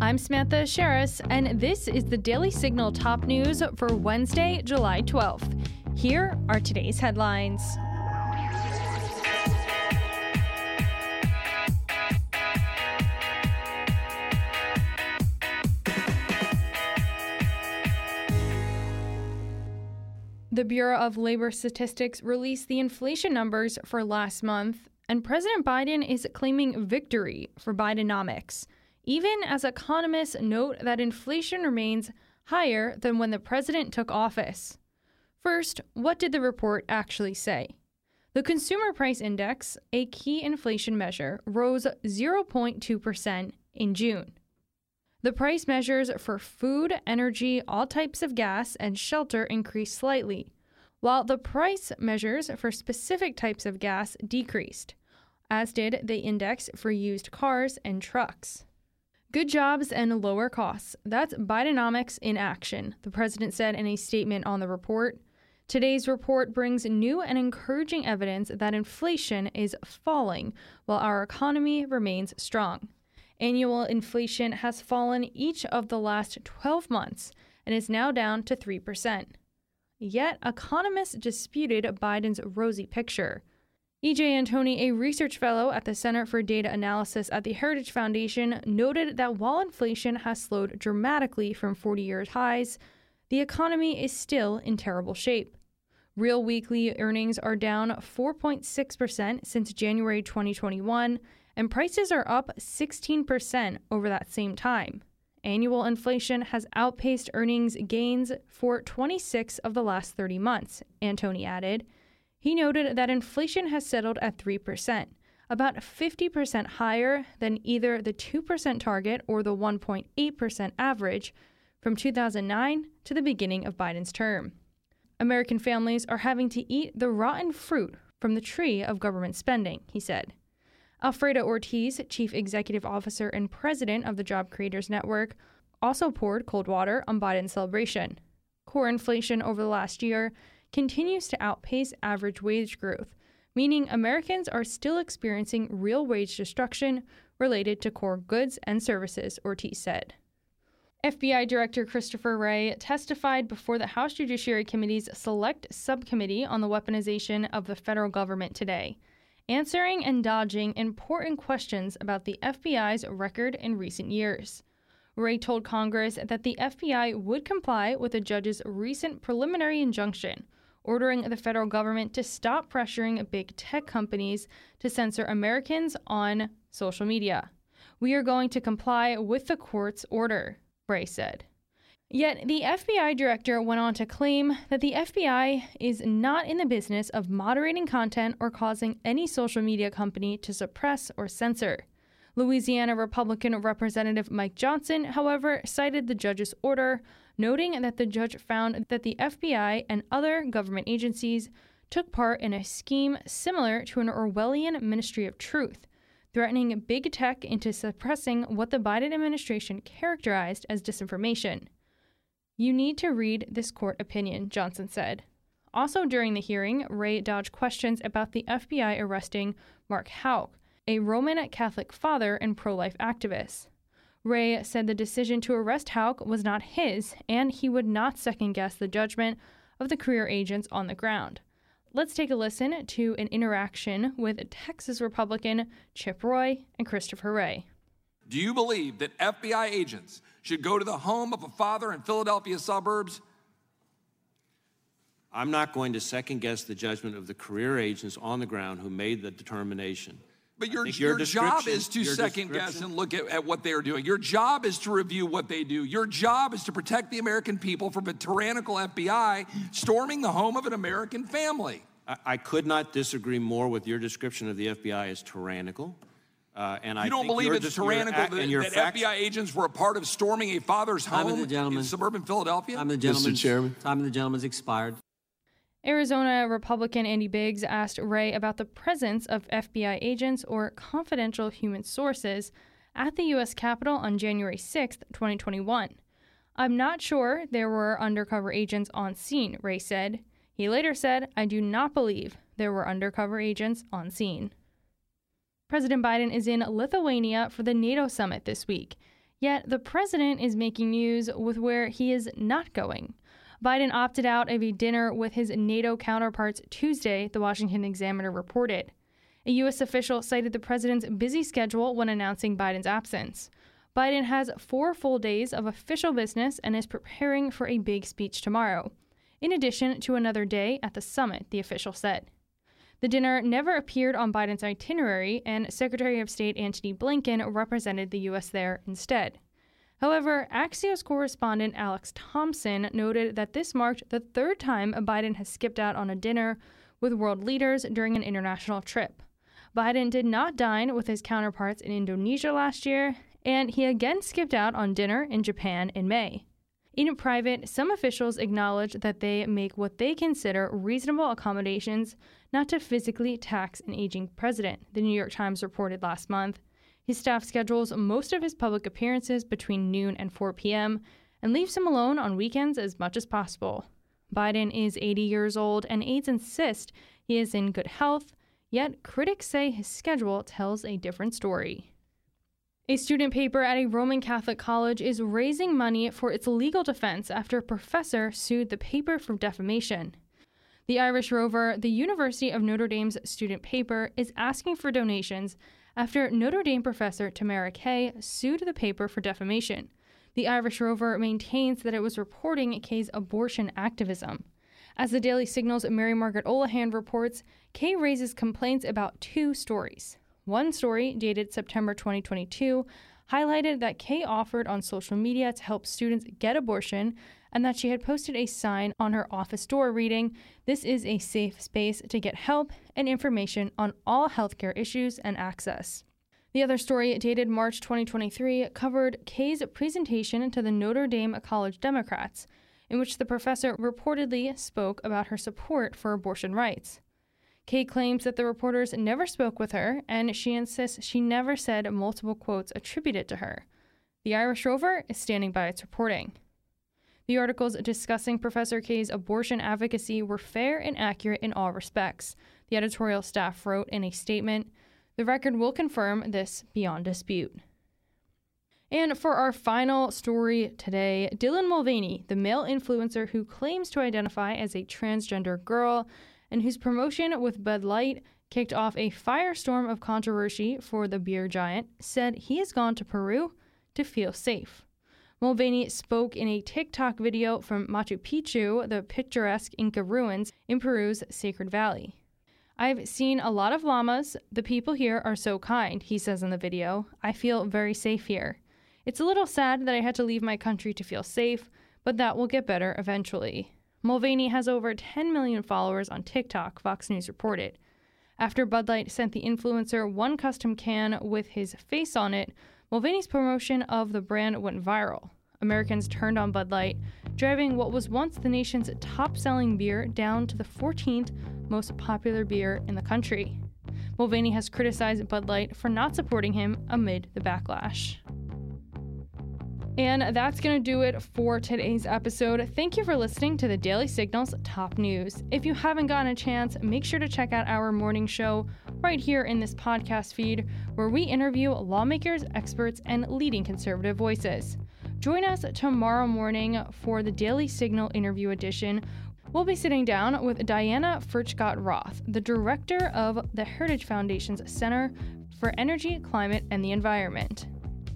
I'm Samantha Aschieris, and this is the Daily Signal top news for Wednesday, July 12th. Here are today's headlines. The Bureau of Labor Statistics released the inflation numbers for last month, and President Biden is claiming victory for Bidenomics, even as economists note that inflation remains higher than when the president took office. First, what did the report actually say? The Consumer Price Index, a key inflation measure, rose 0.2% in June. The price measures for food, energy, all types of gas, and shelter increased slightly, while the price measures for specific types of gas decreased, as did the index for used cars and trucks. Good jobs and lower costs. That's Bidenomics in action, the president said in a statement on the report. Today's report brings new and encouraging evidence that inflation is falling while our economy remains strong. Annual inflation has fallen each of the last 12 months and is now down to 3%. Yet, economists disputed Biden's rosy picture. E.J. Antoni, a research fellow at the Center for Data Analysis at the Heritage Foundation, noted that while inflation has slowed dramatically from 40 year highs, the economy is still in terrible shape. Real weekly earnings are down 4.6% since January 2021 and prices are up 16% over that same time. Annual inflation has outpaced earnings gains for 26 of the last 30 months, Antoni added. He noted that inflation has settled at 3%, about 50% higher than either the 2% target or the 1.8% average from 2009 to the beginning of Biden's term. American families are having to eat the rotten fruit from the tree of government spending, he said. Alfredo Ortiz, Chief Executive Officer and President of the Job Creators Network, also poured cold water on Biden's celebration. Core inflation over the last year continues to outpace average wage growth, meaning Americans are still experiencing real wage destruction related to core goods and services, Ortiz said. FBI Director Christopher Wray testified before the House Judiciary Committee's Select Subcommittee on the Weaponization of the Federal Government today answering and dodging important questions about the FBI's record in recent years. Wray told Congress that the FBI would comply with a judge's recent preliminary injunction ordering the federal government to stop pressuring big tech companies to censor Americans on social media. We are going to comply with the court's order, Wray said. Yet the FBI director went on to claim that the FBI is not in the business of moderating content or causing any social media company to suppress or censor. Louisiana Republican Representative Mike Johnson, however, cited the judge's order, noting that the judge found that the FBI and other government agencies took part in a scheme similar to an Orwellian Ministry of Truth, threatening big tech into suppressing what the Biden administration characterized as disinformation. You need to read this court opinion, Johnson said. Also during the hearing, Wray dodged questions about the FBI arresting Mark Houck, a Roman Catholic father and pro life activist. Wray said the decision to arrest Houck was not his, and he would not second guess the judgment of the career agents on the ground. Let's take a listen to an interaction with Texas Republican Chip Roy and Christopher Wray. Do you believe that FBI agents should go to the home of a father in Philadelphia suburbs? I'm not going to second guess the judgment of the career agents on the ground who made the determination. But your, your, your job is to second guess and look at, at, what they're doing. Your job is to review what they do. Your job is to protect the American people from a tyrannical FBI storming the home of an American family. I, I could not disagree more with your description of the FBI as tyrannical. Uh, and I you don't believe it's just, tyrannical that, that facts- FBI agents were a part of storming a father's home in suburban Philadelphia? I'm the gentleman. Mr. Chairman. Time of the gentleman's expired. Arizona Republican Andy Biggs asked Wray about the presence of FBI agents or confidential human sources at the U.S. Capitol on January 6, 2021. I'm not sure there were undercover agents on scene, Wray said. He later said, I do not believe there were undercover agents on scene. President Biden is in Lithuania for the NATO summit this week. Yet the president is making news with where he is not going. Biden opted out of a dinner with his NATO counterparts Tuesday, the Washington Examiner reported. A U.S. official cited the president's busy schedule when announcing Biden's absence. Biden has four full days of official business and is preparing for a big speech tomorrow, in addition to another day at the summit, the official said. The dinner never appeared on Biden's itinerary, and Secretary of State Antony Blinken represented the U.S. there instead. However, Axios correspondent Alex Thompson noted that this marked the third time Biden has skipped out on a dinner with world leaders during an international trip. Biden did not dine with his counterparts in Indonesia last year, and he again skipped out on dinner in Japan in May. In private, some officials acknowledge that they make what they consider reasonable accommodations not to physically tax an aging president, the New York Times reported last month. His staff schedules most of his public appearances between noon and 4 p.m. and leaves him alone on weekends as much as possible. Biden is 80 years old, and aides insist he is in good health, yet critics say his schedule tells a different story. A student paper at a Roman Catholic college is raising money for its legal defense after a professor sued the paper for defamation. The Irish Rover, the University of Notre Dame's student paper, is asking for donations after Notre Dame professor Tamara Kay sued the paper for defamation. The Irish Rover maintains that it was reporting Kay's abortion activism. As the Daily Signal's Mary Margaret Olohan reports, Kay raises complaints about two stories. One story, dated September 2022, highlighted that Kay offered on social media to help students get abortion and that she had posted a sign on her office door reading, This is a safe space to get help and information on all healthcare issues and access. The other story, dated March 2023, covered Kay's presentation to the Notre Dame College Democrats, in which the professor reportedly spoke about her support for abortion rights. Kay claims that the reporters never spoke with her, and she insists she never said multiple quotes attributed to her. The Irish Rover is standing by its reporting. The articles discussing Professor Kay's abortion advocacy were fair and accurate in all respects, the editorial staff wrote in a statement. The record will confirm this beyond dispute. And for our final story today, Dylan Mulvaney, the male influencer who claims to identify as a transgender girl, and whose promotion with Bud Light kicked off a firestorm of controversy for the beer giant, said he has gone to Peru to feel safe. Mulvaney spoke in a TikTok video from Machu Picchu, the picturesque Inca ruins in Peru's Sacred Valley. I've seen a lot of llamas. The people here are so kind, he says in the video. I feel very safe here. It's a little sad that I had to leave my country to feel safe, but that will get better eventually. Mulvaney has over 10 million followers on TikTok, Fox News reported. After Bud Light sent the influencer one custom can with his face on it, Mulvaney's promotion of the brand went viral. Americans turned on Bud Light, driving what was once the nation's top selling beer down to the 14th most popular beer in the country. Mulvaney has criticized Bud Light for not supporting him amid the backlash. And that's going to do it for today's episode. Thank you for listening to the Daily Signals top news. If you haven't gotten a chance, make sure to check out our morning show right here in this podcast feed, where we interview lawmakers, experts, and leading conservative voices. Join us tomorrow morning for the Daily Signal interview edition. We'll be sitting down with Diana Furchtgott Roth, the director of the Heritage Foundation's Center for Energy, Climate, and the Environment.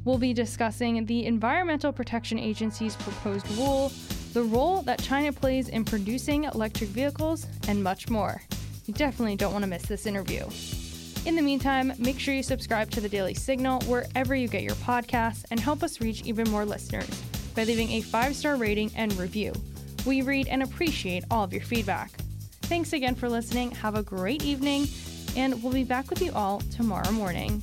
We'll be discussing the Environmental Protection Agency's proposed rule, the role that China plays in producing electric vehicles, and much more. You definitely don't want to miss this interview. In the meantime, make sure you subscribe to the Daily Signal wherever you get your podcasts and help us reach even more listeners by leaving a five star rating and review. We read and appreciate all of your feedback. Thanks again for listening. Have a great evening, and we'll be back with you all tomorrow morning.